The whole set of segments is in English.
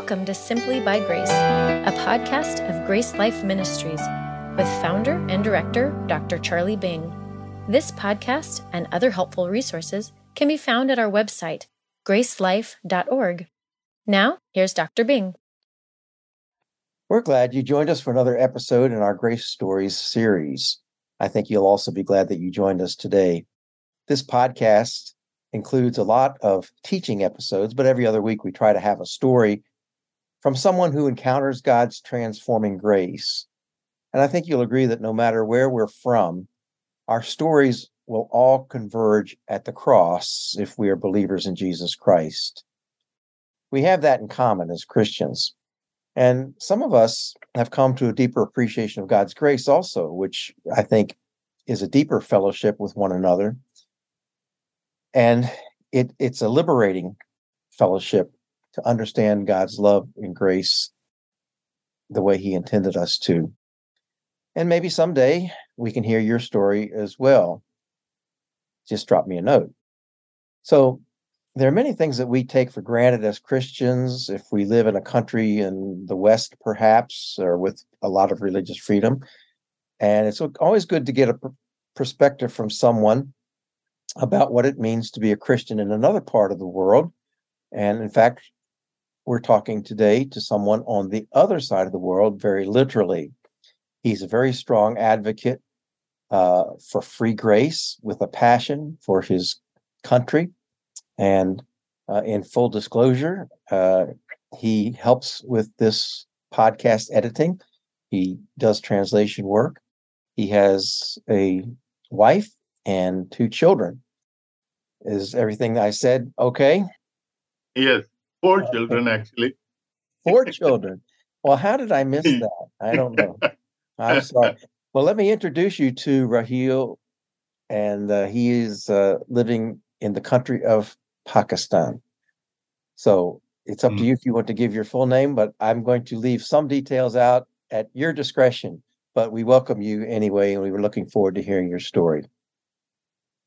Welcome to Simply by Grace, a podcast of Grace Life Ministries with founder and director Dr. Charlie Bing. This podcast and other helpful resources can be found at our website, gracelife.org. Now, here's Dr. Bing. We're glad you joined us for another episode in our Grace Stories series. I think you'll also be glad that you joined us today. This podcast includes a lot of teaching episodes, but every other week we try to have a story from someone who encounters God's transforming grace. And I think you'll agree that no matter where we're from, our stories will all converge at the cross if we are believers in Jesus Christ. We have that in common as Christians. And some of us have come to a deeper appreciation of God's grace also, which I think is a deeper fellowship with one another. And it, it's a liberating fellowship to understand God's love and grace the way He intended us to. And maybe someday we can hear your story as well. Just drop me a note. So, there are many things that we take for granted as Christians if we live in a country in the West, perhaps, or with a lot of religious freedom. And it's always good to get a perspective from someone about what it means to be a Christian in another part of the world. And in fact, we're talking today to someone on the other side of the world, very literally. He's a very strong advocate uh, for free grace with a passion for his country. And uh, in full disclosure, uh, he helps with this podcast editing. He does translation work. He has a wife and two children. Is everything I said okay? Yes. Four children, actually. Four children. Well, how did I miss that? I don't know. I'm sorry. Well, let me introduce you to Rahil, and uh, he is uh, living in the country of Pakistan. So it's up mm. to you if you want to give your full name, but I'm going to leave some details out at your discretion. But we welcome you anyway, and we were looking forward to hearing your story.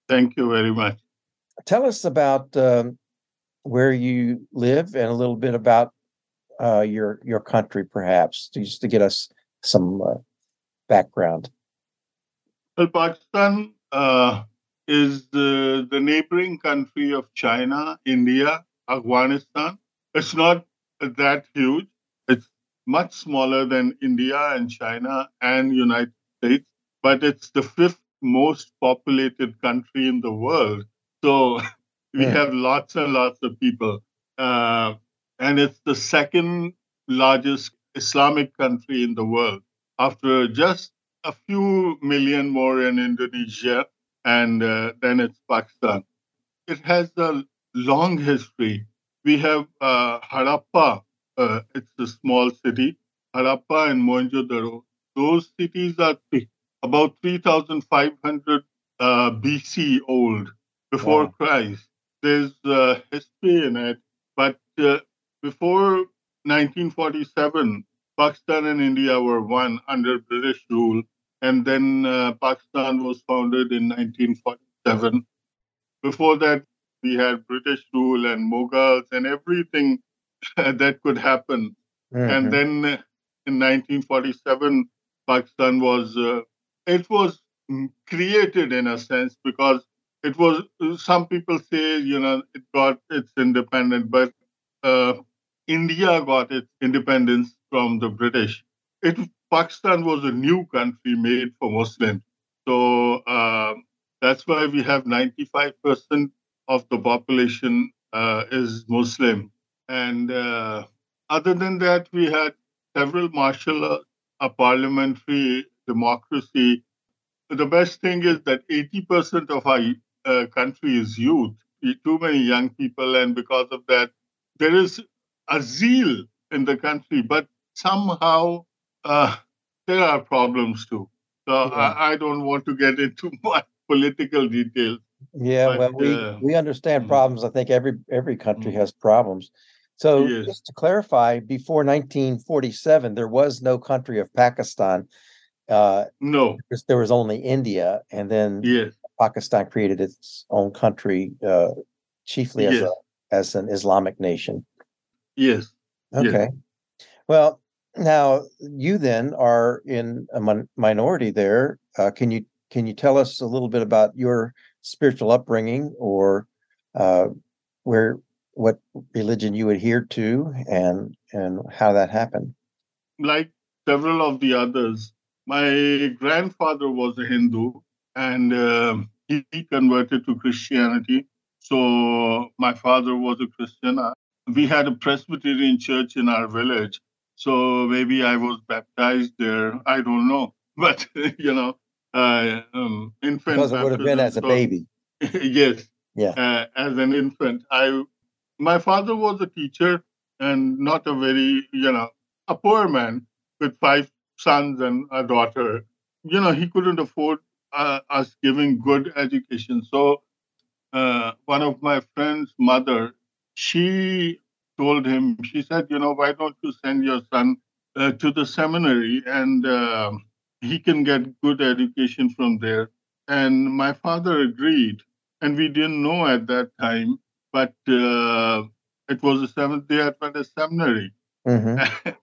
Thank you very much. Tell us about um, where you live and a little bit about uh, your your country, perhaps, just to get us some uh, background. Well, Pakistan uh, is the, the neighboring country of China, India, Afghanistan. It's not that huge. It's much smaller than India and China and United States, but it's the fifth most populated country in the world. So we yeah. have lots and lots of people. Uh, and it's the second largest Islamic country in the world after just a few million more in Indonesia, and uh, then it's Pakistan. It has a long history. We have uh, Harappa, uh, it's a small city, Harappa and Mohenjo-daro. Those cities are th- about 3,500 uh, BC old, before wow. Christ there's uh, history in it. But uh, before 1947, Pakistan and India were one under British rule. And then uh, Pakistan was founded in 1947. Before that, we had British rule and Mughals and everything that could happen. Mm-hmm. And then in 1947, Pakistan was, uh, it was created in a sense because it was some people say you know it got its independence but uh, india got its independence from the british. It pakistan was a new country made for muslims. So uh, that's why we have 95% of the population uh, is muslim. And uh, other than that we had several martial a parliamentary democracy. The best thing is that 80% of our uh, country is youth, too many young people, and because of that, there is a zeal in the country, but somehow uh, there are problems too. So yeah. I, I, don't want to get into much political details. Yeah, but, well, we uh, we understand mm. problems. I think every every country mm. has problems. So yes. just to clarify, before 1947, there was no country of Pakistan. Uh, no, there was only India, and then yes. Pakistan created its own country, uh, chiefly as, yes. a, as an Islamic nation. Yes. Okay. Yes. Well, now you then are in a min- minority there. Uh, can you can you tell us a little bit about your spiritual upbringing or uh, where what religion you adhered to and and how that happened? Like several of the others, my grandfather was a Hindu and uh, he converted to Christianity. So my father was a Christian. We had a Presbyterian church in our village. So maybe I was baptized there. I don't know. But, you know, uh, um, infant. Because it would have been as a so, baby. yes. Yeah. Uh, as an infant. I, my father was a teacher and not a very, you know, a poor man with five sons and a daughter. You know, he couldn't afford uh, us giving good education. So uh, one of my friend's mother, she told him, she said, you know, why don't you send your son uh, to the seminary and um, he can get good education from there. And my father agreed. And we didn't know at that time, but uh, it was a Seventh day Adventist seminary. Mm-hmm.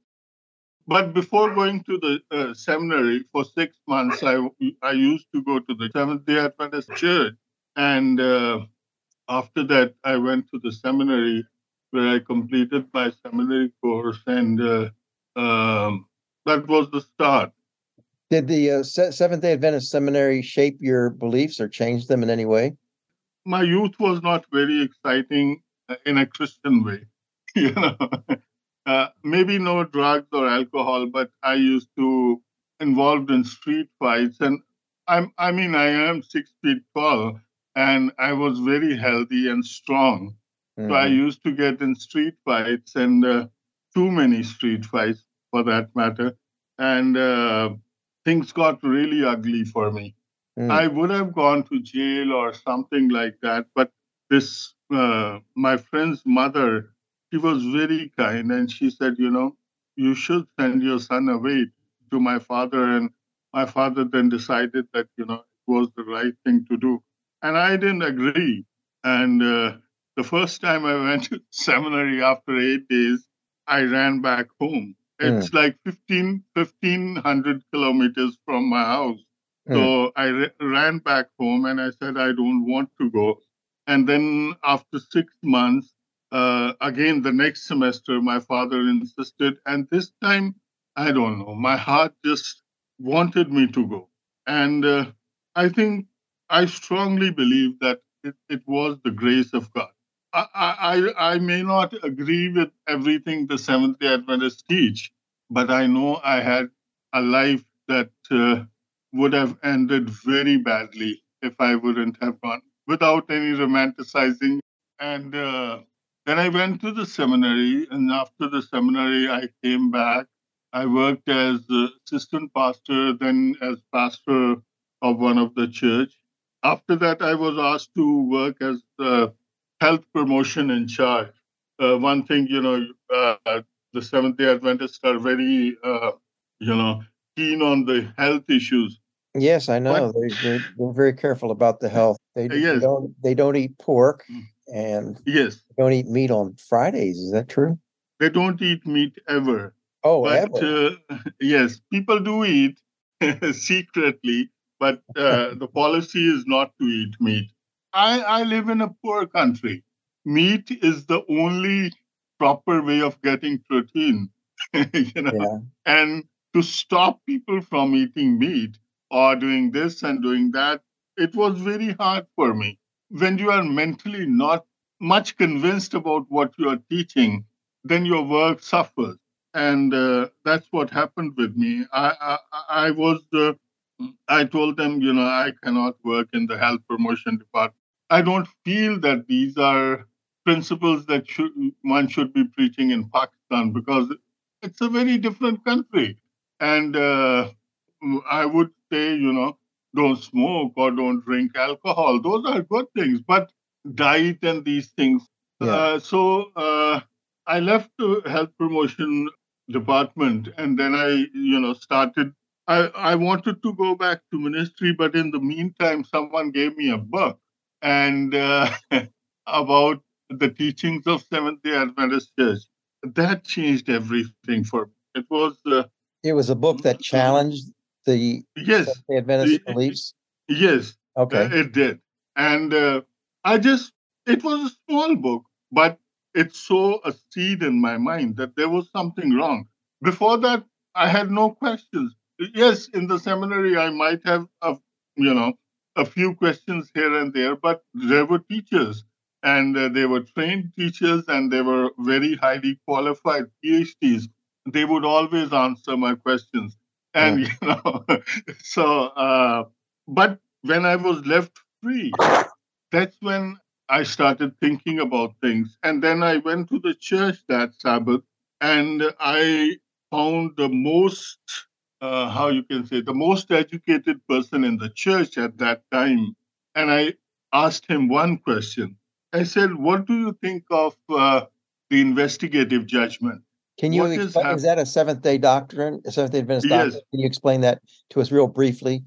But before going to the uh, seminary for six months, I, I used to go to the Seventh day Adventist church. And uh, after that, I went to the seminary where I completed my seminary course. And uh, um, that was the start. Did the uh, Seventh day Adventist seminary shape your beliefs or change them in any way? My youth was not very exciting uh, in a Christian way. you know, uh, maybe no drugs or alcohol, but I used to involved in street fights, and I'm I mean I am six feet tall, and I was very healthy and strong. Mm-hmm. So I mm-hmm. used to get in street fights and uh, too many street fights for that matter, and uh, things got really ugly for me. Mm. I would have gone to jail or something like that, but this uh, my friend's mother she was very kind and she said, you know, you should send your son away to my father. And my father then decided that, you know, it was the right thing to do. And I didn't agree. And uh, the first time I went to seminary after eight days, I ran back home. It's mm. like 15, 1500 kilometers from my house. Mm. So I re- ran back home and I said, I don't want to go. And then after six months, uh, again the next semester my father insisted and this time i don't know my heart just wanted me to go and uh, i think i strongly believe that it, it was the grace of god I, I, I may not agree with everything the Seventh day Adventists teach, but I know I had a life that uh, would have ended very badly if I wouldn't have gone without any romanticizing. And uh, then I went to the seminary, and after the seminary, I came back. I worked as assistant pastor, then as pastor of one of the church. After that, I was asked to work as the health promotion in charge. Uh, one thing, you know, uh, the Seventh Day Adventists are very, uh, you know, keen on the health issues. Yes, I know. But, they, are they're very careful about the health. They, yes. they don't they don't eat pork. And yes, don't eat meat on Fridays. Is that true? They don't eat meat ever. Oh, but, ever. Uh, yes, people do eat secretly, but uh, the policy is not to eat meat. I, I live in a poor country. Meat is the only proper way of getting protein. you know, yeah. and to stop people from eating meat or doing this and doing that, it was very hard for me when you are mentally not much convinced about what you are teaching, then your work suffers. And uh, that's what happened with me. I, I, I was, uh, I told them, you know, I cannot work in the health promotion department. I don't feel that these are principles that should, one should be preaching in Pakistan because it's a very different country. And uh, I would say, you know, don't smoke or don't drink alcohol. Those are good things, but diet and these things. Yeah. Uh, so uh, I left the health promotion department, and then I, you know, started. I, I wanted to go back to ministry, but in the meantime, someone gave me a book and uh, about the teachings of Seventh Day Adventist Church. that changed everything for me. It was. Uh, it was a book that challenged the yes the Adventist the, beliefs. Yes. Okay. Uh, it did, and uh, I just it was a small book, but it sowed a seed in my mind that there was something wrong. Before that, I had no questions. Yes, in the seminary, I might have, a, you know, a few questions here and there, but there were teachers, and uh, they were trained teachers, and they were very highly qualified PhDs. They would always answer my questions, and you know, so. Uh, but when I was left free, that's when I started thinking about things. And then I went to the church that Sabbath and I found the most, uh, how you can say, the most educated person in the church at that time. And I asked him one question. I said, What do you think of uh, the investigative judgment? Can you explain, is, is, that a Seventh day doctrine, a Seventh day Adventist yes. doctrine? Can you explain that to us real briefly?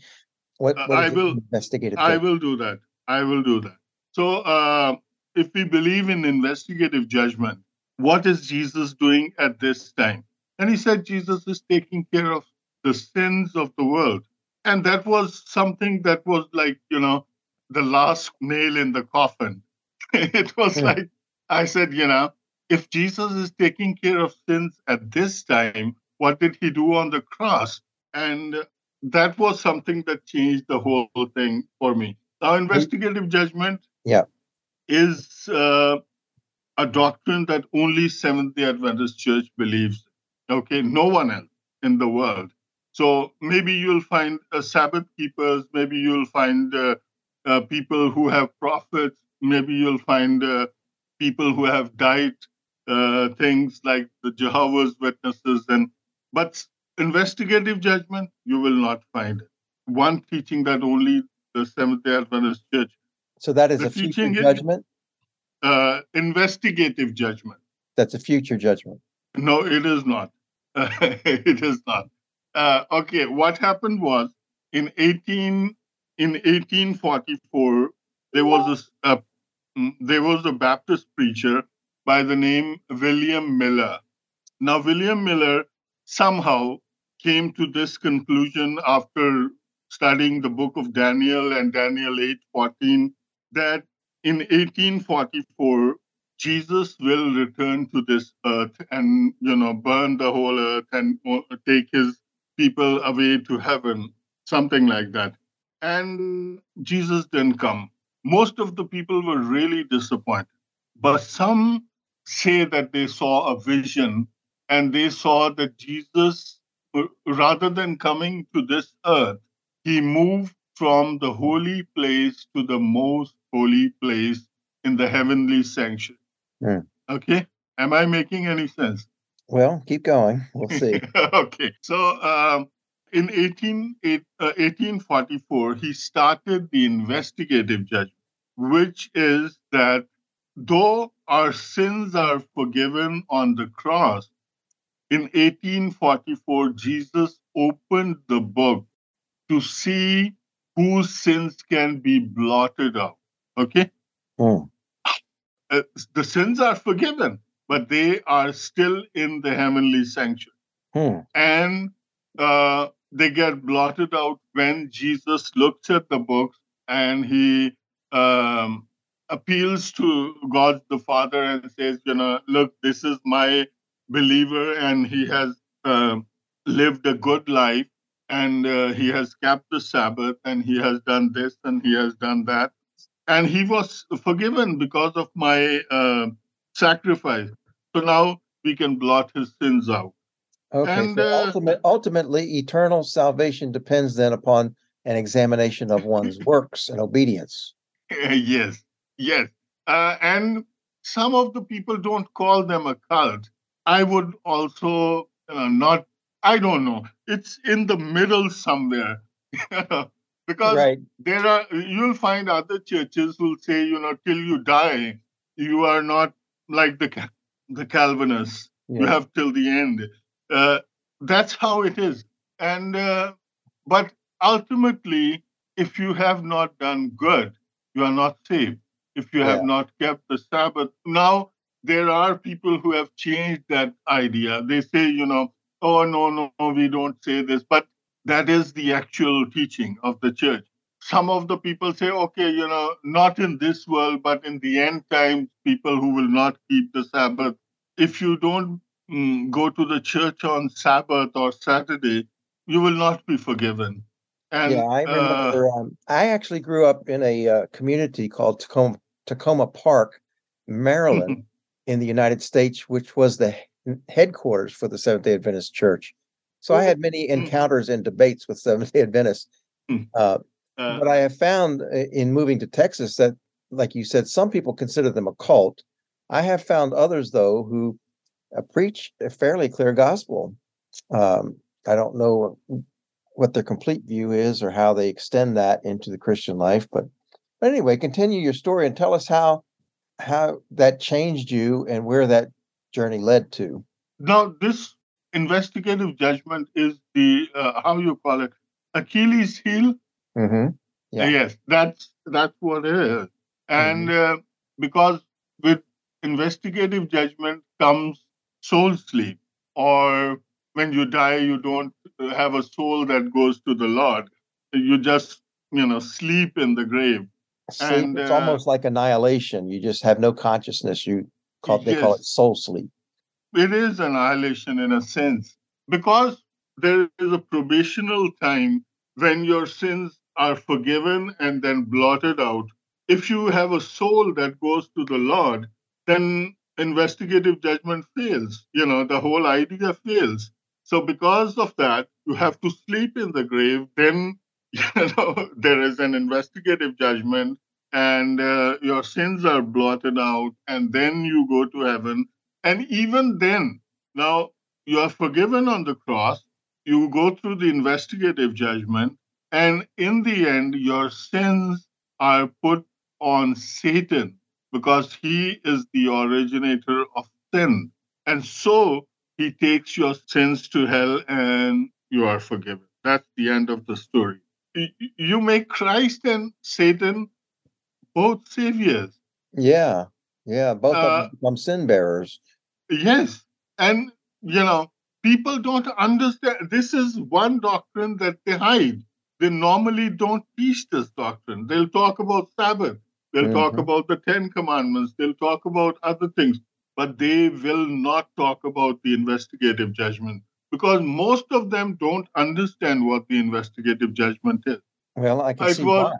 What, what I will investigative. I will do that. I will do that. So, uh, if we believe in investigative judgment, what is Jesus doing at this time? And he said Jesus is taking care of the sins of the world. And that was something that was like, you know, the last nail in the coffin. it was yeah. like, I said, you know, if Jesus is taking care of sins at this time, what did he do on the cross? And that was something that changed the whole thing for me. Now, investigative judgment yeah. is uh, a doctrine that only Seventh day Adventist Church believes. Okay, no one else in the world. So maybe you'll find uh, Sabbath keepers, maybe you'll find uh, uh, people who have prophets, maybe you'll find uh, people who have died uh, things like the Jehovah's Witnesses, and but investigative judgment you will not find it. One teaching that only the Seventh Day Adventist Church so that is a future judgment? Uh, investigative judgment. That's a future judgment. No, it is not. it is not. Uh, okay, what happened was in 18 in 1844 there was a, a mm, there was a Baptist preacher by the name William Miller. Now William Miller somehow came to this conclusion after studying the book of Daniel and Daniel 8:14 that in 1844 Jesus will return to this earth and you know burn the whole earth and uh, take his people away to heaven, something like that. And Jesus didn't come. Most of the people were really disappointed. But some say that they saw a vision and they saw that Jesus, rather than coming to this earth, he moved from the holy place to the most holy place in the heavenly sanctuary. Mm. Okay. Am I making any sense? Well, keep going. We'll see. okay. So, um, in 18, uh, 1844, he started the investigative judgment, which is that though our sins are forgiven on the cross, in 1844, Jesus opened the book to see whose sins can be blotted out. Okay? Mm. Uh, the sins are forgiven, but they are still in the heavenly sanctuary. Mm. And uh, they get blotted out when Jesus looks at the books and he um, appeals to God the Father and says, you know, look, this is my believer and he has uh, lived a good life and uh, he has kept the Sabbath and he has done this and he has done that and he was forgiven because of my uh, sacrifice. So now we can blot his sins out. Okay. And, so uh, ultimate, ultimately, eternal salvation depends then upon an examination of one's works and obedience. yes, yes. Uh, and some of the people don't call them a cult. I would also uh, not, I don't know. It's in the middle somewhere. because right. there are you'll find other churches who'll say you know till you die you are not like the the calvinists yeah. you have till the end uh, that's how it is and uh, but ultimately if you have not done good you are not saved if you have yeah. not kept the sabbath now there are people who have changed that idea. They say, you know, oh, no, no, no, we don't say this. But that is the actual teaching of the church. Some of the people say, okay, you know, not in this world, but in the end times, people who will not keep the Sabbath. If you don't mm, go to the church on Sabbath or Saturday, you will not be forgiven. And, yeah, I remember. Uh, um, I actually grew up in a uh, community called Takoma, Takoma Park, Maryland, in the United States, which was the headquarters for the Seventh Day Adventist Church. So I had many mm. encounters and debates with Seventh Day Adventists. Mm. Uh, uh, but I have found uh, in moving to Texas that, like you said, some people consider them a cult. I have found others, though, who uh, preach a fairly clear gospel. Um, I don't know what their complete view is or how they extend that into the Christian life, but, but anyway, continue your story and tell us how how that changed you and where that journey led to. Now, this investigative judgment is the uh, how you call it Achilles heel. Mm-hmm. Yeah. Yes, that's that's what it is. And mm-hmm. uh, because with investigative judgment comes soul sleep, or when you die, you don't have a soul that goes to the Lord. You just you know sleep in the grave. Sleep, and, it's uh, almost like annihilation. You just have no consciousness. You call they yes. call it soul sleep it is annihilation in a sense because there is a probational time when your sins are forgiven and then blotted out. If you have a soul that goes to the Lord, then investigative judgment fails. You know, the whole idea fails. So, because of that, you have to sleep in the grave. Then, you know, there is an investigative judgment and uh, your sins are blotted out, and then you go to heaven and even then, now you are forgiven on the cross, you go through the investigative judgment, and in the end, your sins are put on Satan because he is the originator of sin. And so he takes your sins to hell and you are forgiven. That's the end of the story. You make Christ and Satan both saviors. Yeah, yeah, both uh, of them become sin bearers. Yes. And, you know, people don't understand. This is one doctrine that they hide. They normally don't teach this doctrine. They'll talk about Sabbath, they'll mm-hmm. talk about the Ten Commandments, they'll talk about other things, but they will not talk about the investigative judgment because most of them don't understand what the investigative judgment is. Well, I can it see was,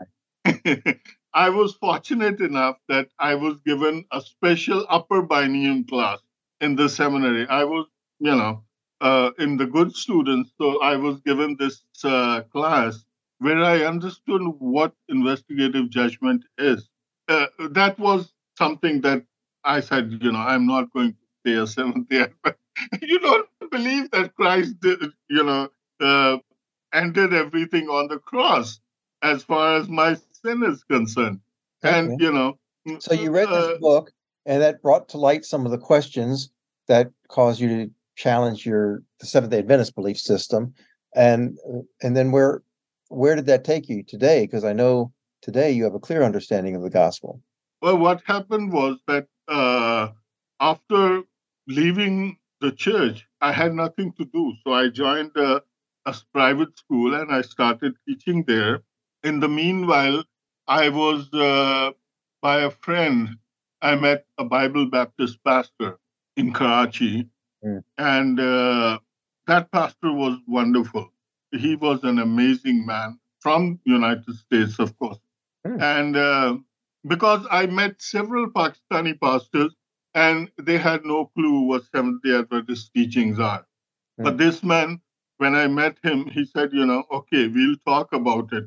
why. I was fortunate enough that I was given a special upper biennium class in the seminary. I was, you know, uh, in the good students, so I was given this uh, class where I understood what investigative judgment is. Uh, that was something that I said, you know, I'm not going to stay a seventh year. you don't believe that Christ, did, you know, uh, ended everything on the cross as far as my sin is concerned. Okay. And, you know, so you read this uh, book and that brought to light some of the questions that caused you to challenge your the Seventh Day Adventist belief system, and and then where where did that take you today? Because I know today you have a clear understanding of the gospel. Well, what happened was that uh, after leaving the church, I had nothing to do, so I joined a, a private school and I started teaching there. In the meanwhile, I was uh, by a friend I met a Bible Baptist pastor in Karachi, mm. and uh, that pastor was wonderful. He was an amazing man from United States, of course, mm. and uh, because I met several Pakistani pastors, and they had no clue what Seventh Day Adventist teachings are. Mm. But this man, when I met him, he said, "You know, okay, we'll talk about it."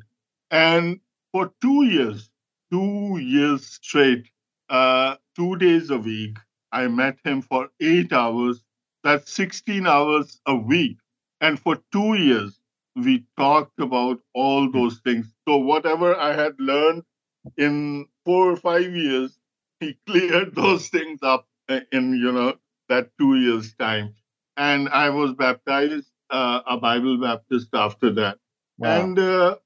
And for two years, two years straight, uh, two days a week. I met him for eight hours. That's 16 hours a week. And for two years, we talked about all those things. So, whatever I had learned in four or five years, he cleared those things up in, you know, that two years' time. And I was baptized, uh, a Bible Baptist after that. Wow. And uh,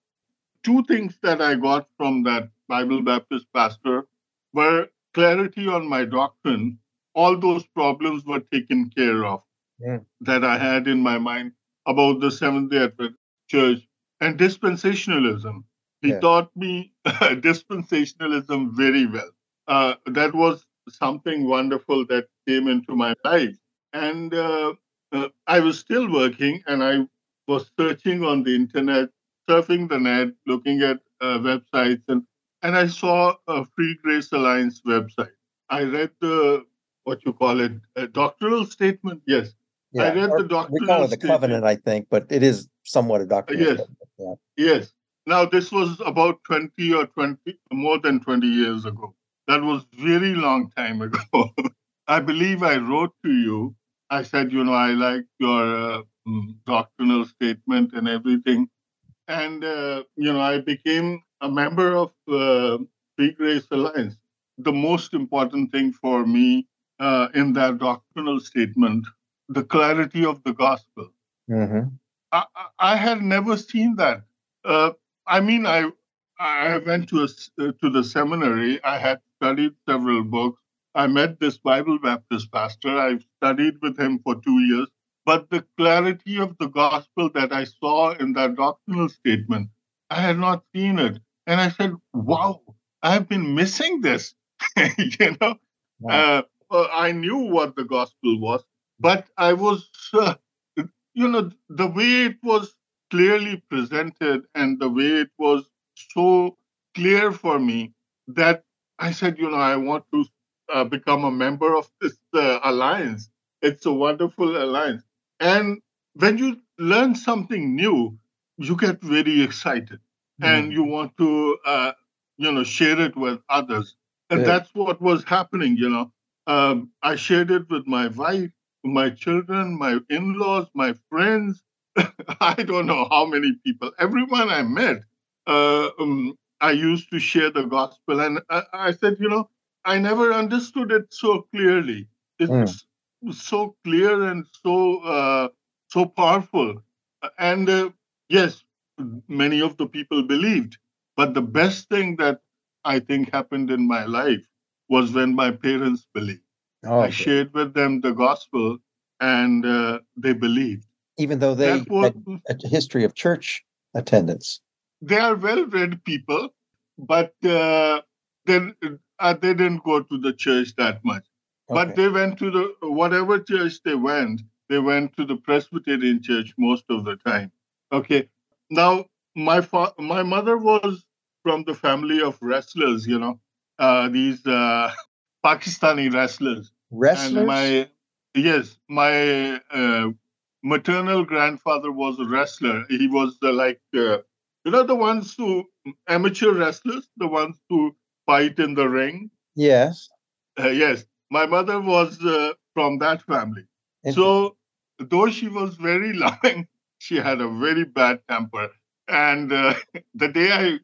two things that I got from that Bible Baptist pastor were clarity on my doctrine all those problems were taken care of Yeah. that I had in my mind about the Seventh day Adventist Church and dispensationalism. He Yeah. taught me dispensationalism very well. Uh, that was something wonderful that came into my life. And uh, uh, I was still working and I was searching on the internet, surfing the net, looking at uh, websites, and, and I saw a Free Grace Alliance website. I read the, what you call it, a doctoral statement. Yes. I read or the doctrinal we call it the statement. covenant, I think, but it is somewhat a doctrinal. Yes. statement, Yeah. Yes. Now, this was about 20 or 20, more than 20 years ago. That was very long time ago. I believe I wrote to you. I said, you know, I like your uh, doctrinal statement and everything. And, uh, you know, I became a member of uh, Free Grace Alliance. The most important thing for me uh, in that doctrinal statement, the clarity of the gospel. Mhm. I, I had never seen that. Uh, I mean, I I went to a uh, to the seminary. I had studied several books. I met this Bible Baptist pastor. I studied with him for two years. But the clarity of the gospel that I saw in that doctrinal statement, I had not seen it. And I said, "Wow, I have been missing this." you know, Wow. uh, I knew what the gospel was, but I was, uh, you know, the way it was clearly presented and the way it was so clear for me that I said, you know, I want to uh, become a member of this uh, alliance. It's a wonderful alliance. And when you learn something new, you get very excited and Mm. you want to, uh, you know, share it with others. And Good. that's what was happening, you know. Um, I shared it with my wife, my children, my in laws, my friends. I don't know how many people, everyone I met, uh, um, I used to share the gospel. And I, I said, you know, I never understood it so clearly. It's so clear and so uh, so powerful. And uh, yes, many of the people believed. But the best thing that I think happened in my life was when my parents believed. Oh, I shared with them the gospel and uh, they believed. Even though they was, had a history of church attendance. they are well read people, but uh, they, uh, they didn't go to the church that much. But they went to the whatever church they went, they went to the Presbyterian church most of the time. Okay. Now my fa- my mother was from the family of wrestlers, you know, uh, these uh, Pakistani wrestlers. Wrestlers? And my yes, my uh, maternal grandfather was a wrestler. He was uh, like uh, you know the ones who amateur wrestlers, the ones who fight in the ring. yes. Uh, yes, my mother was uh, from that family. So, though she was very loving, she had a very bad temper. And uh, the day I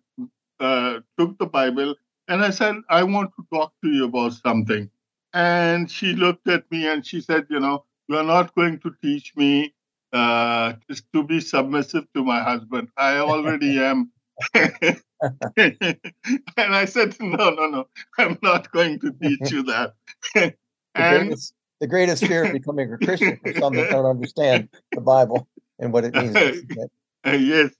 uh, took the Bible and I said, I want to talk to you about something. And she looked at me and she said, You know, you are not going to teach me uh, to be submissive to my husband. I already am. and I said, No, no, no, I'm not going to teach you that. the, greatest, the greatest fear of becoming a Christian for some that don't understand the Bible and what it means. Uh, yes.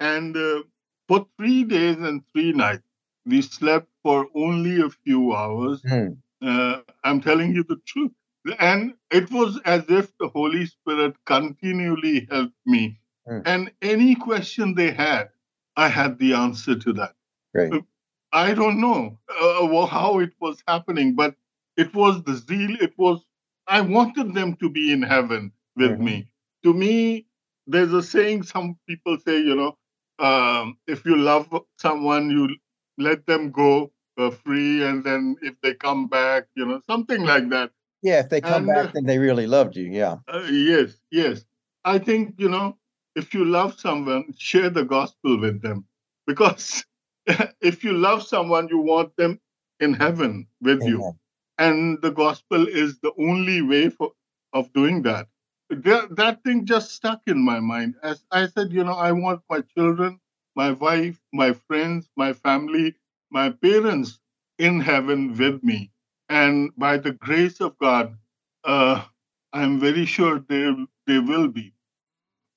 And uh, for three days and three nights, we slept for only a few hours. Hmm. Uh, I'm telling you the truth. And it was as if the Holy Spirit continually helped me. Hmm. And any question they had, I had the answer to that. Great. I don't know uh, how it was happening, but it was the zeal. It was, I wanted them to be in heaven with Mhm. me. To me, there's a saying some people say, you know, um, if you love someone, you let them go uh, free, and then if they come back, you know, something like that. Yeah, if they come And, back, uh, then they really loved you. Yeah. Uh, yes, yes. I think, you know, if you love someone, share the gospel with them. Because if you love someone, you want them in heaven with you. And the gospel is the only way for, of doing that. That, that thing just stuck in my mind. As I said, you know, I want my children, my wife, my friends, my family, my parents in heaven with me. and by the grace of God, uh, I'm very sure they, there will be.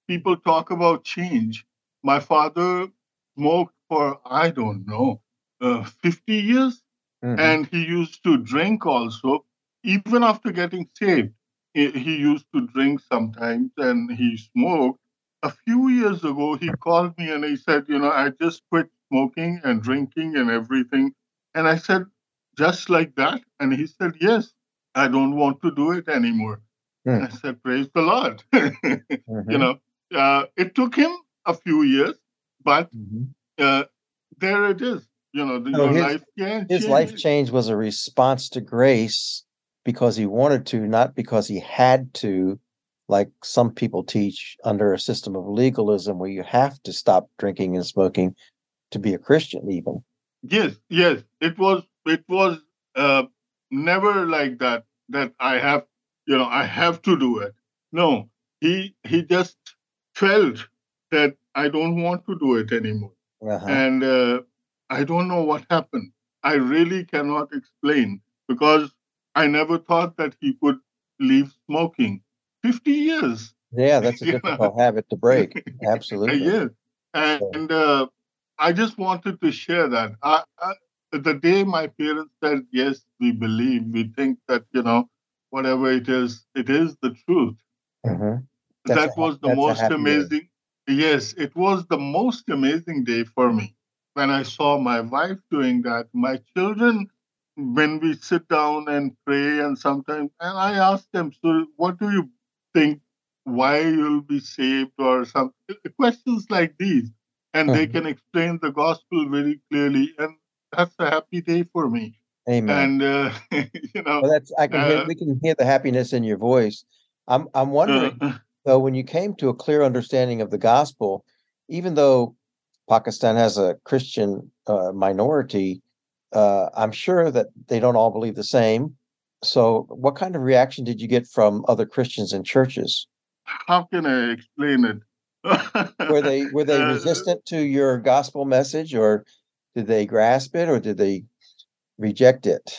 People talk about change. My father smoked for I don't know, uh, 50 years, mm-hmm. and he used to drink also. Even after getting saved, he used to drink sometimes, and he smoked. A few years ago, he called me and he said, "You know, I just quit smoking and drinking and everything." And I said, "Just like that?" And he said, "Yes." I don't want to do it anymore. Mm. I said, Praise the Lord. mm-hmm. You know, uh, it took him a few years, but mm-hmm. uh, there it is. You know, the, your his, life can His change. life change was a response to grace because he wanted to, not because he had to, like some people teach under a system of legalism where you have to stop drinking and smoking to be a Christian, even. Yes, yes. It was it was uh, never like that that I have, you know, I have to do it. No, he he just felt that I don't want to do it anymore, uh-huh. and uh, I don't know what happened. I really cannot explain because I never thought that he could leave smoking. Fifty years. Yeah, that's a difficult know? habit to break. Absolutely. yes, and so. uh, I just wanted to share that. I, I, the day my parents said, Yes, we believe, we think that, you know, whatever it is, it is the truth. Mm-hmm. That was the most amazing. Day. Yes, it was the most amazing day for me when I saw my wife doing that. My children, when we sit down and pray, and sometimes, and I ask them, So, what do you think? Why you'll be saved, or some questions like these, and mm-hmm. they can explain the gospel very clearly. And that's a happy day for me. Amen. And uh, you know, well, that's I can uh, hear, we can hear the happiness in your voice. I'm I'm wondering uh, though when you came to a clear understanding of the gospel, even though Pakistan has a Christian uh, minority, uh, I'm sure that they don't all believe the same. So, what kind of reaction did you get from other Christians in churches? How can I explain it? were they were they uh, resistant to your gospel message, or did they grasp it or did they reject it?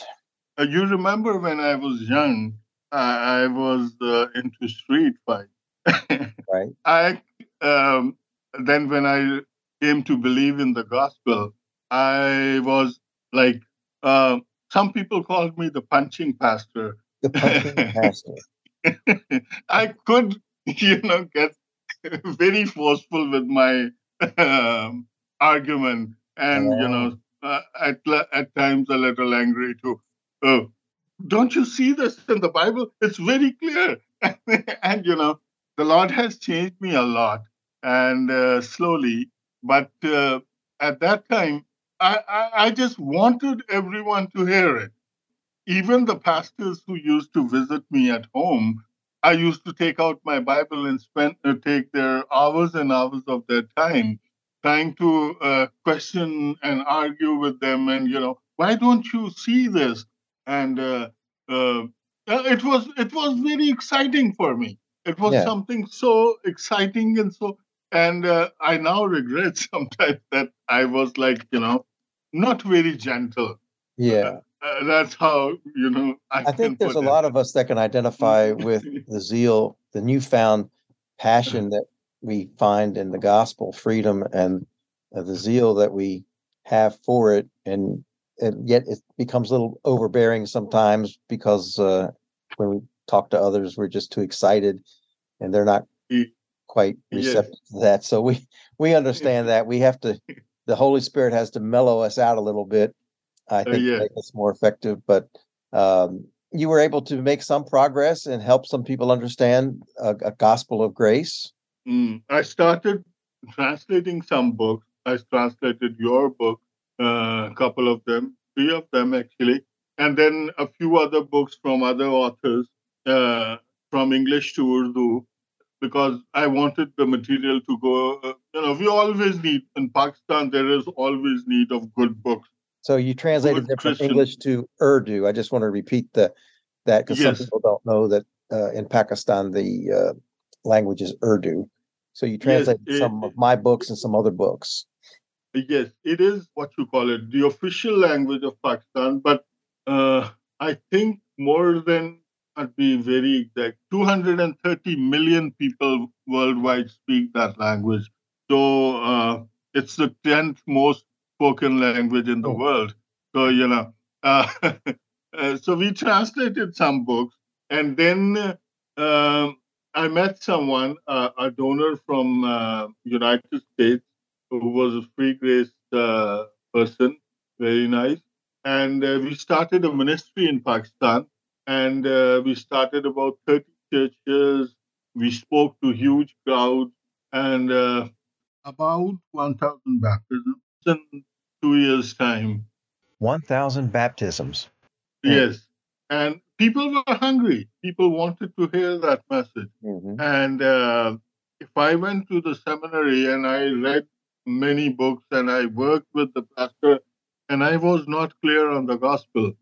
Uh, you remember when I was young, I, I was uh, into street fight. Right. I um, then when I came to believe in the gospel, I was like uh, some people called me the punching pastor. The punching pastor. I could, you know, get very forceful with my um, argument and you know uh, at at times a little angry too. Oh, don't you see this in the Bible? It's very clear. and you know, the Lord has changed me a lot, and uh, slowly. But uh, at that time, I, I, I just wanted everyone to hear it. Even the pastors who used to visit me at home, I used to take out my Bible and spend uh, take their hours and hours of their time trying to uh, question and argue with them and you know why don't you see this and uh, uh, it was it was very exciting for me it was yeah. something so exciting and so and uh, i now regret sometimes that i was like you know not very gentle yeah uh, that's how you know i, I think there's a it. lot of us that can identify with the zeal the newfound passion that we find in the gospel, freedom and uh, the zeal that we have for it, and, and yet it becomes a little overbearing sometimes because uh, when we talk to others, we're just too excited, and they're not quite receptive yes. to that. So we we understand that we have to. The Holy Spirit has to mellow us out a little bit. I uh, think uh, yeah. make us more effective, but um, you were able to make some progress and help some people understand a, a gospel of grace. Mm, I started translating some books. I translated your book, uh, a couple of them, three of them actually, and then a few other books from other authors uh, from English to Urdu, because I wanted the material to go. Uh, you know, we always need in Pakistan. There is always need of good books. So you translated them from English to Urdu. I just want to repeat the that because yes. some people don't know that uh, in Pakistan the uh, language is Urdu. So you translate yes, some of my books and some other books. Yes, it is what you call it, the official language of Pakistan. But uh, I think more than I'd be very exact. 230 million people worldwide speak that language. So uh, it's the 10th most spoken language in the oh. world. So, you know, uh, uh, so we translated some books. And then uh, I met someone, uh, a donor from uh, United States, who was a free grace person, very nice. And we started a ministry in Pakistan and uh, we started about 30 churches. We spoke to huge crowds and uh, about 1,000 baptisms in two years' time. 1,000 baptisms. Yes. And people were hungry. People wanted to hear that message. Mm-hmm. And uh, if I went to the seminary and I read many books and I worked with the pastor and I was not clear on the gospel,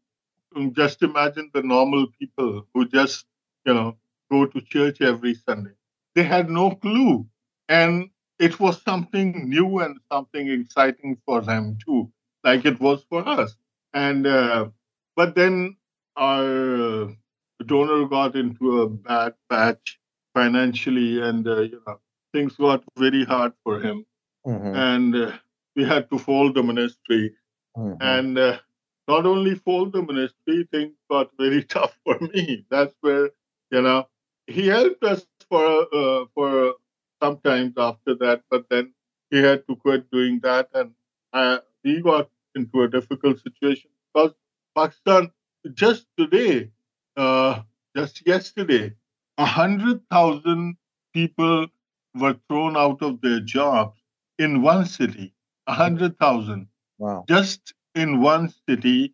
just imagine the normal people who just, you know, go to church every Sunday. They had no clue. And it was something new and something exciting for them too, like it was for us. And, uh, but then our donor got into a bad patch financially and, uh, you know, things got very hard for him. Mm-hmm. And uh, we had to fold the ministry. Mm-hmm. And uh, not only for the ministry, things got very tough for me. That's where, you know, he helped us for uh, for sometimes after that, but then he had to quit doing that, and uh, we got into a difficult situation because Pakistan just today, uh, just yesterday, a hundred thousand people were thrown out of their jobs in one city. A hundred thousand. Wow. Just in one city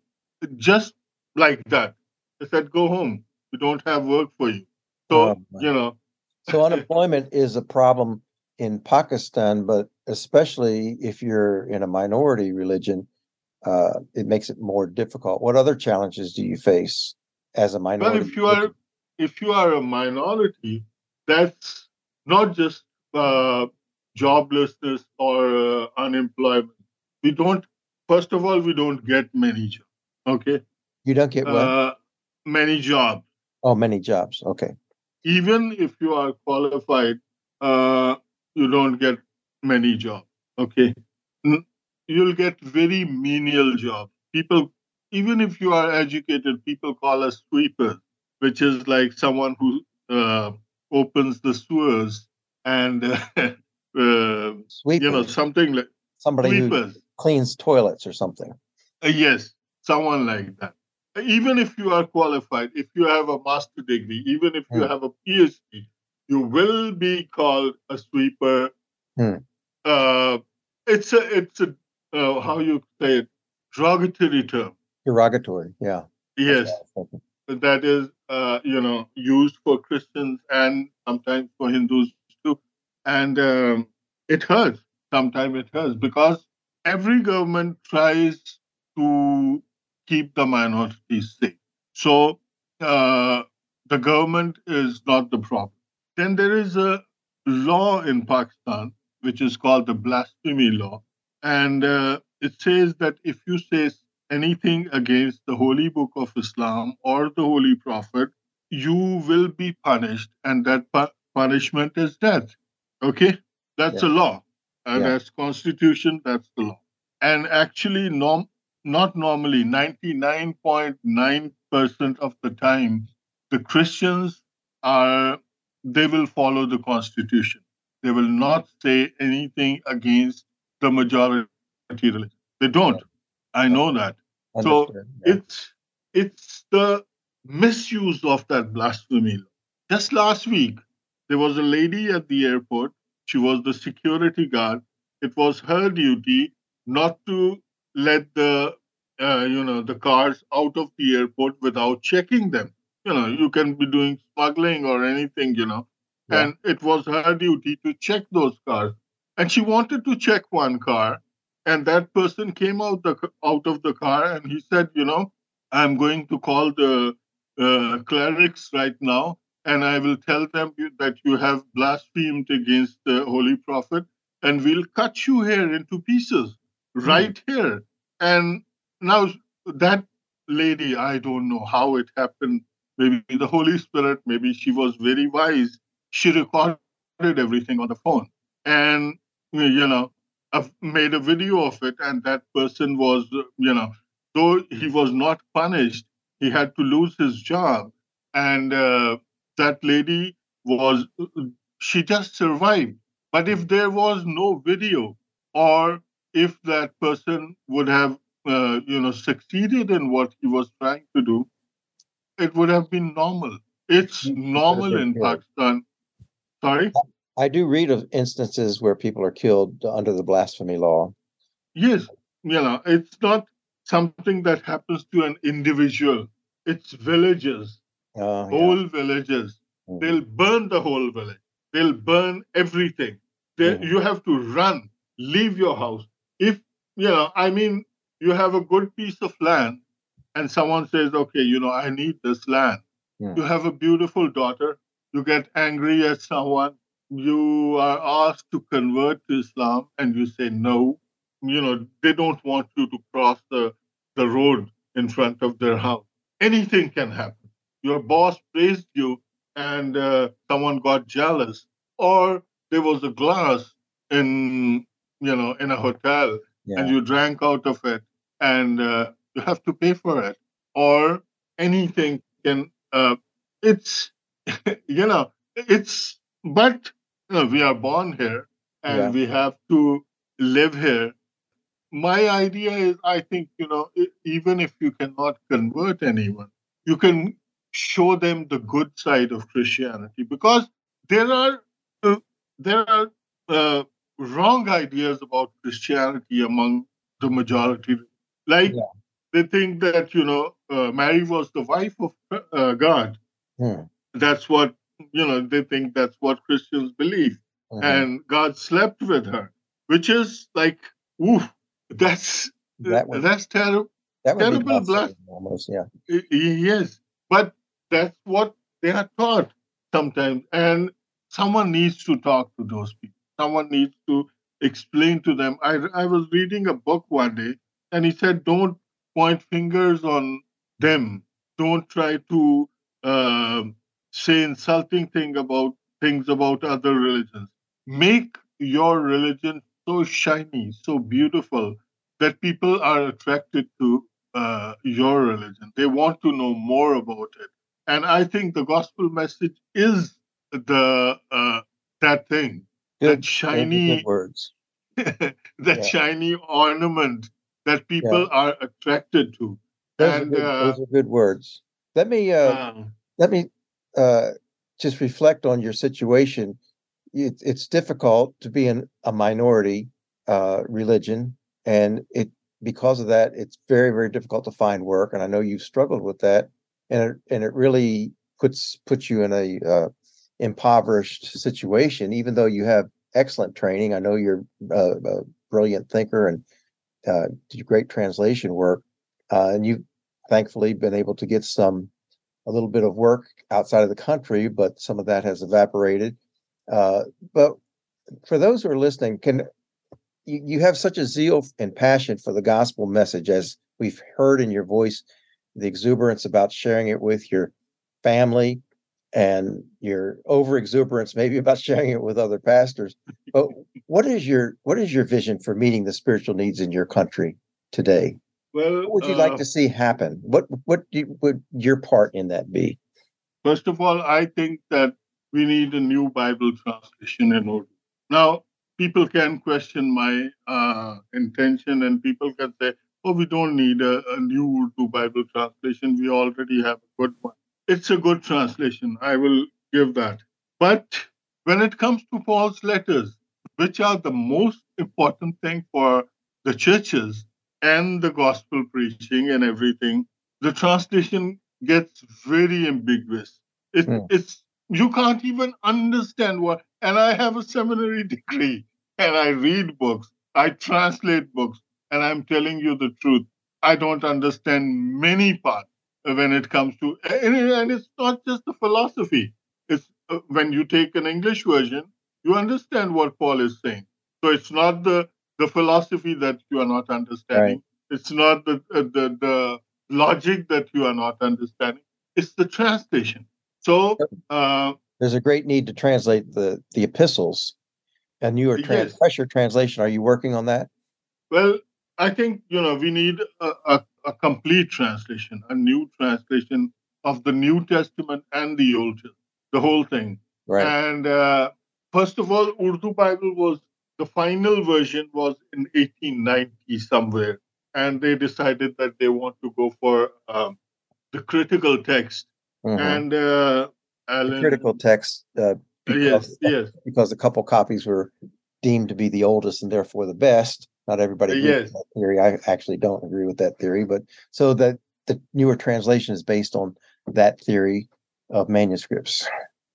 just like that. They said, go home. We don't have work for you. So, oh, you know. so unemployment is a problem in Pakistan, but especially if you're in a minority religion, uh, it makes it more difficult. What other challenges do you face as a minority? Well, if you are if you are a minority, that's not just uh, joblessness or uh, unemployment. We don't First of all, we don't get many jobs. Okay. You don't get? Uh, many jobs. Oh, many jobs. Okay. Even if you are qualified, uh, you don't get many jobs. Okay. You'll get very menial jobs. People, even if you are educated, people call us sweepers, which is like someone who uh, opens the sewers and, uh, you know, something like somebody sweepers. who cleans toilets or something. Uh, yes, someone like that. Even if you are qualified, if you have a master degree, even if you mm. have a PhD, you will be called a sweeper. Mm. Uh, it's a it's a uh, how you say it derogatory term. Derogatory, yeah. Yes, that is uh, you know used for Christians and sometimes for Hindus too, and um, it hurts. Sometimes it hurts because every government tries to keep the minorities safe. So uh, the government is not the problem. Then there is a law in Pakistan which is called the blasphemy law, and uh, it says that if you say anything against the holy book of Islam or the holy prophet, you will be punished, and that pu- punishment is death. Okay, that's yeah. a law and yeah. as constitution that's the law. And actually norm not normally 99.9% of the time the christians are they will follow the constitution. They will not say anything against the majority religion. They don't. I know that. So yeah. it's it's the misuse of that blasphemy law. Just last week there was a lady at the airport. She was the security guard. It was her duty not to let the uh, you know the cars out of the airport without checking them. You know, you can be doing smuggling or anything, you know. Yeah. And it was her duty to check those cars. And she wanted to check one car, and that person came out the out of the car and he said, you know, I'm going to call the uh, clerics right now and I will tell them that you have blasphemed against the Holy Prophet, and we'll cut you here into pieces, mm. right here. And now that lady, I don't know how it happened. Maybe the Holy Spirit, maybe she was very wise. She recorded everything on the phone. And, you know, I've made a video of it. And that person was, you know, though he was not punished, he had to lose his job. And uh, that lady was, she just survived. But if there was no video, or if that person would have uh, you know, succeeded in what he was trying to do, it would have been normal. It's normal in Pakistan. Sorry? I do read of instances where people are killed under the blasphemy law. Yes, you know, it's not something that happens to an individual. It's villages, uh, whole villages. Mm-hmm. They'll burn the whole village. They'll burn everything. They. You have to run, leave your house. If you know, I mean, you have a good piece of land and someone says, okay, you know, I need this land. You have a beautiful daughter. You get angry at someone. You are asked to convert to Islam and you say no. You know, they don't want you to cross the, the road in front of their house. Anything can happen. Your boss praised you and uh, someone got jealous. Or there was a glass in, you know, in a hotel yeah. and you drank out of it and uh, you have to pay for it or anything can uh, it's you know it's but you know, we are born here and yeah. we have to live here my idea is i think you know even if you cannot convert anyone you can show them the good side of christianity because there are uh, there are uh, wrong ideas about christianity among the majority like yeah. they think that you know uh, Mary was the wife of uh, God. Hmm. That's what you know. They think that's what Christians believe, mm-hmm. and God slept with her, which is like, ooh, that's that would, that's terrible. That terrible blasphemy. Almost, yeah. Yes, but that's what they are taught sometimes, and someone needs to talk to those people. Someone needs to explain to them. I I was reading a book one day and he said, don't point fingers on them. Don't try to uh, say insulting thing about things about other religions. Make your religion so shiny, so beautiful that people are attracted to uh, your religion. They want to know more about it. And I think the gospel message is the uh, that thing, good, that shiny words, that yeah. shiny ornament that people yeah. are attracted to. Those, and, are good, uh, those are good words. Let me uh, uh, let me uh, just reflect on your situation. It, it's difficult to be in a minority uh, religion, and it because of that, it's very very difficult to find work. And I know you've struggled with that, and it, and it really puts puts you in a uh, impoverished situation. Even though you have excellent training, I know you're a brilliant thinker and uh, did great translation work, uh, and you've thankfully been able to get some a little bit of work outside of the country, but some of that has evaporated. Uh, but for those who are listening, can you, you have such a zeal and passion for the gospel message, as we've heard in your voice, the exuberance about sharing it with your family, and your over exuberance maybe about sharing it with other pastors. But what is your what is your vision for meeting the spiritual needs in your country today? Well what would you uh, like to see happen? What what you, would your part in that be? First of all i think that we need a new bible translation in order. Now people can question my uh, intention and people can say oh we don't need a, a new Urdu bible translation we already have a good one it's a good translation. I will give that. But when it comes to Paul's letters, which are the most important thing for the churches and the gospel preaching and everything, the translation gets very ambiguous. It, mm. It's you can't even understand what. And I have a seminary degree, and I read books, I translate books, and I'm telling you the truth. I don't understand many parts when it comes to and it's not just the philosophy it's uh, when you take an english version you understand what paul is saying so it's not the the philosophy that you are not understanding right. it's not the uh, the the logic that you are not understanding. It's the translation. So uh, there's a great need to translate the the epistles. A newer trans- yes. pressure translation. Are you working on that? Well, I think you know we need a, a, a complete translation, a new translation of the New Testament and the Old the whole thing. Right. And uh, first of all, Urdu Bible was the final version was in 1890 somewhere, and they decided that they want to go for um, the critical text. Mm-hmm. And uh, Alan, critical text. Uh, because, yes, yes. Because a couple copies were deemed to be the oldest and therefore the best. Not everybody yes. that theory. I actually don't agree with that theory, but so that the newer translation is based on that theory of manuscripts.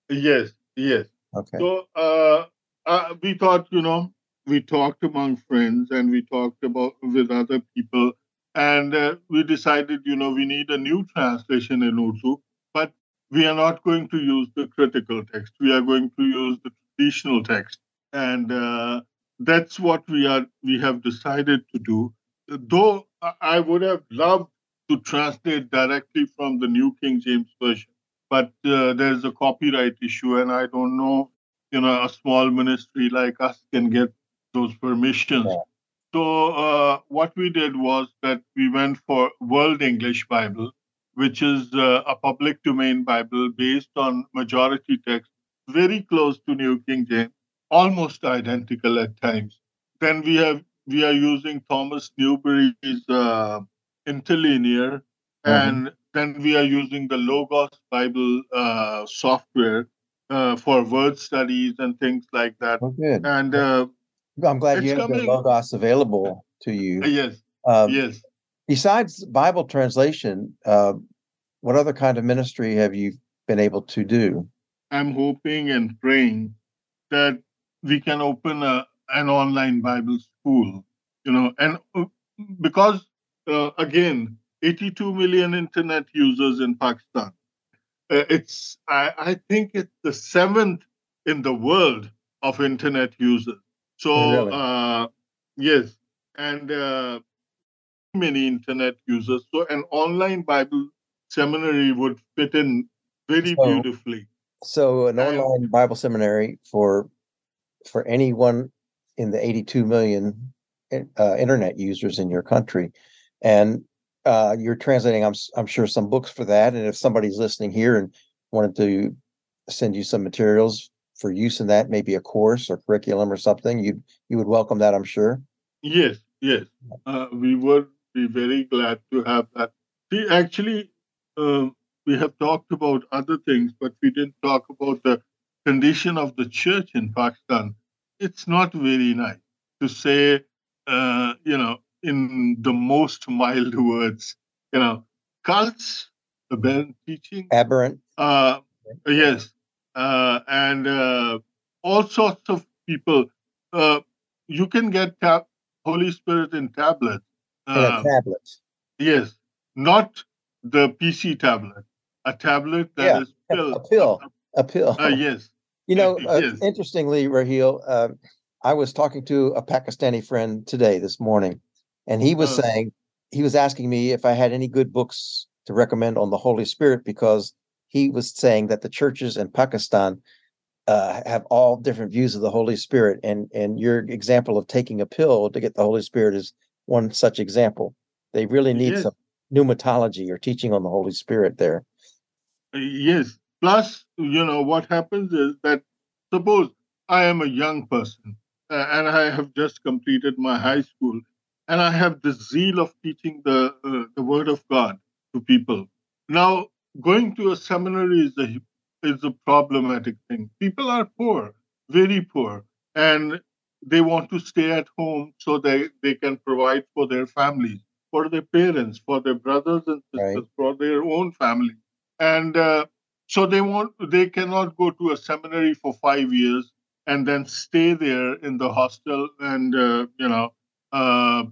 Yes, yes. Okay. So uh, uh, we thought, you know, we talked among friends and we talked about with other people, and uh, we decided, you know, we need a new translation in Urdu, but we are not going to use the critical text. We are going to use the traditional text, and uh, that's what we are. We have decided to do. Though I would have loved to translate directly from the New King James Version. But uh, there's a copyright issue, and I don't know, you know, a small ministry like us can get those permissions. Yeah. So uh, what we did was that we went for World English Bible, which is uh, a public domain Bible based on majority text, very close to New King James, almost identical at times. Then we have we are using Thomas Newberry's uh, interlinear, mm-hmm. and then we are using the Logos Bible uh, software uh, for word studies and things like that. Oh, good. And uh, I'm glad you have coming. the Logos available to you. yes. Um, yes. Besides Bible translation, uh, what other kind of ministry have you been able to do? I'm hoping and praying that we can open a, an online Bible school, you know, and uh, because uh, again, 82 million internet users in Pakistan. Uh, it's I, I, think it's the seventh in the world of internet users. So really? uh, yes, and uh, many internet users. So an online Bible seminary would fit in very so, beautifully. So an online Bible seminary for for anyone in the 82 million uh, internet users in your country. And uh, you're translating I'm I'm sure some books for that. And if somebody's listening here and wanted to send you some materials for use in that maybe a course or curriculum or something you you would welcome that I'm sure. Yes yes. Uh, we would be very glad to have that. See actually um, we have talked about other things but we didn't talk about the condition of the church in Pakistan it's not very nice to say uh, you know in the most mild words. You know, cults, aberrant teaching, aberrant. Uh, yes, uh, and uh, all sorts of people. Uh, you can get tab- Holy Spirit in tablets. in a um, tablet. Yes, not the PC tablet. A tablet that yeah, is pill. A pill. A pill. Uh, yes. You know, uh, interestingly, Raheel, uh, I was talking to a Pakistani friend today, this morning, and he was saying, he was asking me if I had any good books to recommend on the Holy Spirit because he was saying that the churches in Pakistan uh, have all different views of the Holy Spirit, and and your example of taking a pill to get the Holy Spirit is one such example. They really need yes. some pneumatology or teaching on the Holy Spirit there. Uh, yes. Plus, you know what happens is that suppose I am a young person uh, and I have just completed my high school and I have the zeal of teaching the uh, the word of God to people. Now, going to a seminary is a is a problematic thing. People are poor, very poor, and they want to stay at home so they, they can provide for their families, for their parents, for their brothers and sisters, right. for their own family. And uh, so they want they cannot go to a seminary for five years and then stay there in the hostel and uh, you know uh,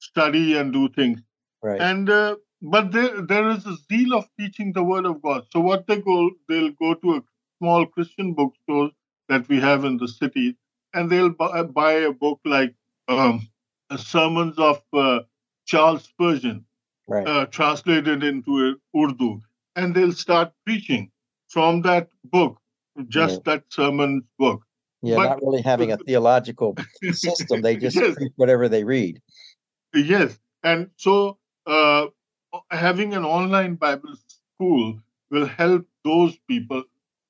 study and do things. Right. And uh, but there there is a zeal of teaching the word of God. So what they go, they'll go to a small Christian bookstore that we have in the city, and they'll buy, buy a book like um, Sermons of uh, Charles Spurgeon. right. uh, translated into Urdu, and they'll start preaching from that book, just that sermon book. Yeah, but, not really having a theological system. They just yes. whatever they read. Yes, and so uh, having an online Bible school will help those people.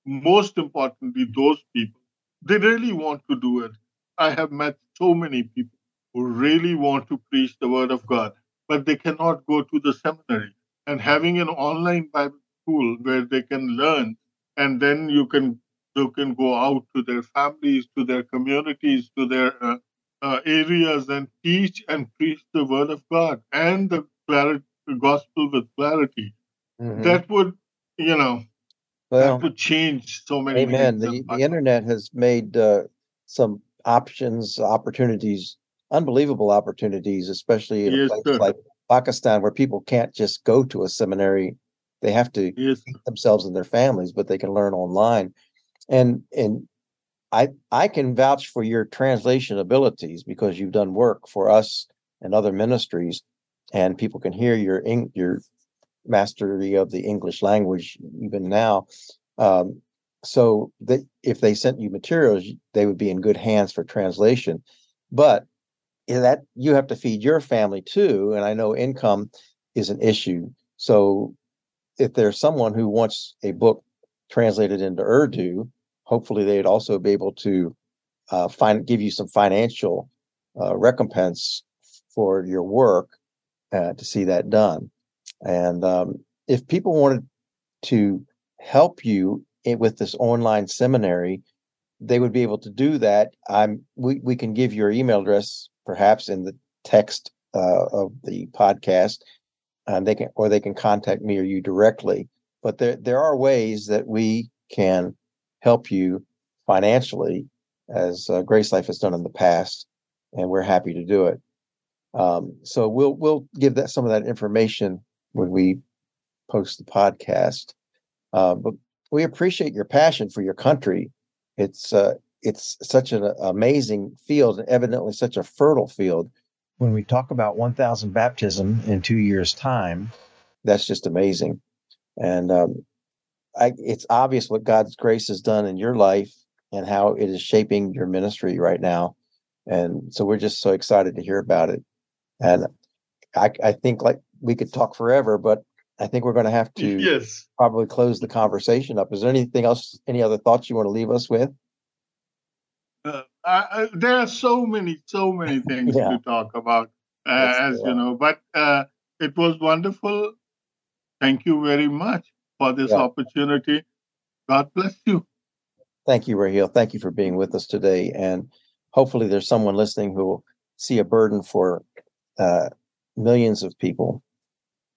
Most importantly, those people they really want to do it. I have met so many people who really want to preach the word of God, but they cannot go to the seminary. And having an online Bible school where they can learn, and then you can you can go out to their families, to their communities, to their uh, uh, areas, and teach and preach the word of God and the clarity, gospel with clarity. Mm-hmm. That would, you know, well, that would change so many. Amen. The, the internet has made uh, some options, opportunities, unbelievable opportunities, especially in yes, a place sir. like Pakistan, where people can't just go to a seminary; they have to yes. themselves and their families, but they can learn online. And and I I can vouch for your translation abilities because you've done work for us and other ministries, and people can hear your your mastery of the English language even now. Um, so that if they sent you materials, they would be in good hands for translation. But that you have to feed your family too, and I know income is an issue. So if there's someone who wants a book translated into Urdu, hopefully they'd also be able to uh, find give you some financial uh, recompense for your work uh, to see that done. And um, if people wanted to help you with this online seminary, they would be able to do that. I'm we, we can give your email address perhaps in the text uh, of the podcast. And they can or they can contact me or you directly. But there there are ways that we can help you financially, as uh, Grace Life has done in the past, and we're happy to do it. Um, so we'll we'll give that some of that information when we post the podcast. Uh, but we appreciate your passion for your country. It's uh, it's such an amazing field and evidently such a fertile field. When we talk about 1,000 baptism in two years' time, that's just amazing. And um, I, it's obvious what God's grace has done in your life and how it is shaping your ministry right now. And so we're just so excited to hear about it. And I, I think like we could talk forever, but I think we're going to have to yes. probably close the conversation up. Is there anything else, any other thoughts you want to leave us with? Uh, I, there are so many, so many things yeah. to talk about, uh, as you know, but uh, it was wonderful. Thank you very much for this yeah. opportunity. God bless you. Thank you, Raheel. Thank you for being with us today. And hopefully, there's someone listening who will see a burden for uh, millions of people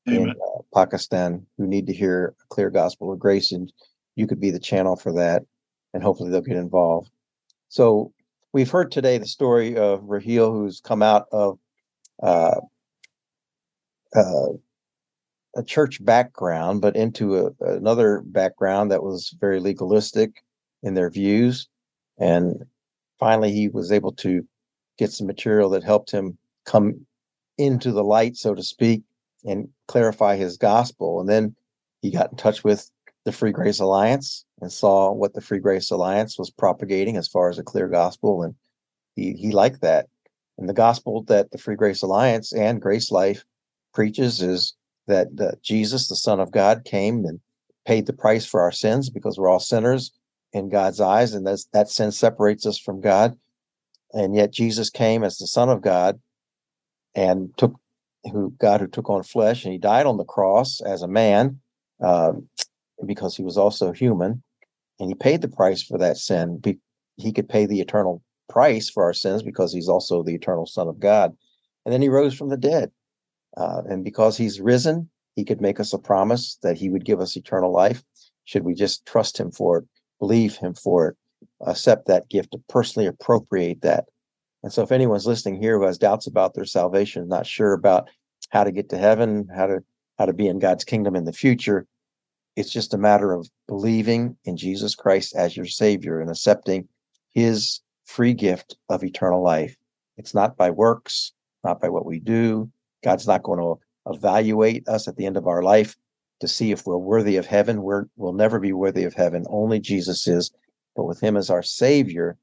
Amen. in uh, Pakistan who need to hear a clear gospel of grace, and you could be the channel for that, and hopefully they'll get involved. So we've heard today the story of Raheel, who's come out of uh, uh, a church background, but into a, another background that was very legalistic in their views, and finally he was able to get some material that helped him come into the light, so to speak, and clarify his gospel. And then he got in touch with the Free Grace Alliance and saw what the Free Grace Alliance was propagating as far as a clear gospel. And he, he liked that. And the gospel that the Free Grace Alliance and Grace Life preaches is that, that Jesus, the Son of God, came and paid the price for our sins because we're all sinners in God's eyes, and that's, that sin separates us from God. And yet Jesus came as the Son of God and took who God who took on flesh and he died on the cross as a man uh, because he was also human and he paid the price for that sin. He could pay the eternal price for our sins because he's also the eternal Son of God. And then he rose from the dead. Uh, and because he's risen, he could make us a promise that he would give us eternal life. Should we just trust him for it, believe him for it, accept that gift, to personally appropriate that and so if anyone's listening here who has doubts about their salvation, not sure about how to get to heaven, how to how to be in God's kingdom in the future, it's just a matter of believing in Jesus Christ as your savior and accepting his free gift of eternal life. It's not by works, not by what we do. God's not going to evaluate us at the end of our life to see if we're worthy of heaven. We're, we'll never be worthy of heaven. Only Jesus is. But with him as our Savior,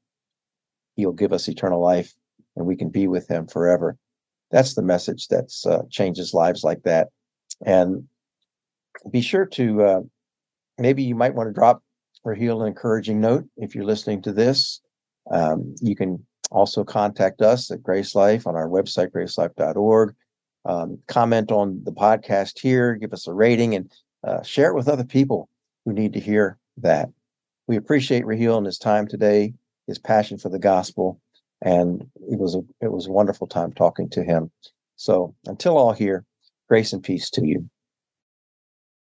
he'll give us eternal life and we can be with him forever. That's the message that uh, changes lives like that. And be sure to uh, maybe you might want to drop Raheel an encouraging note if you're listening to this. Um, you can also contact us at Grace Life on our website, gracelife.org. Um, comment on the podcast here, give us a rating, and uh, share it with other people who need to hear that. We appreciate Raheel and his time today, his passion for the gospel, and it was a it was a wonderful time talking to him. So until all here, grace and peace to you.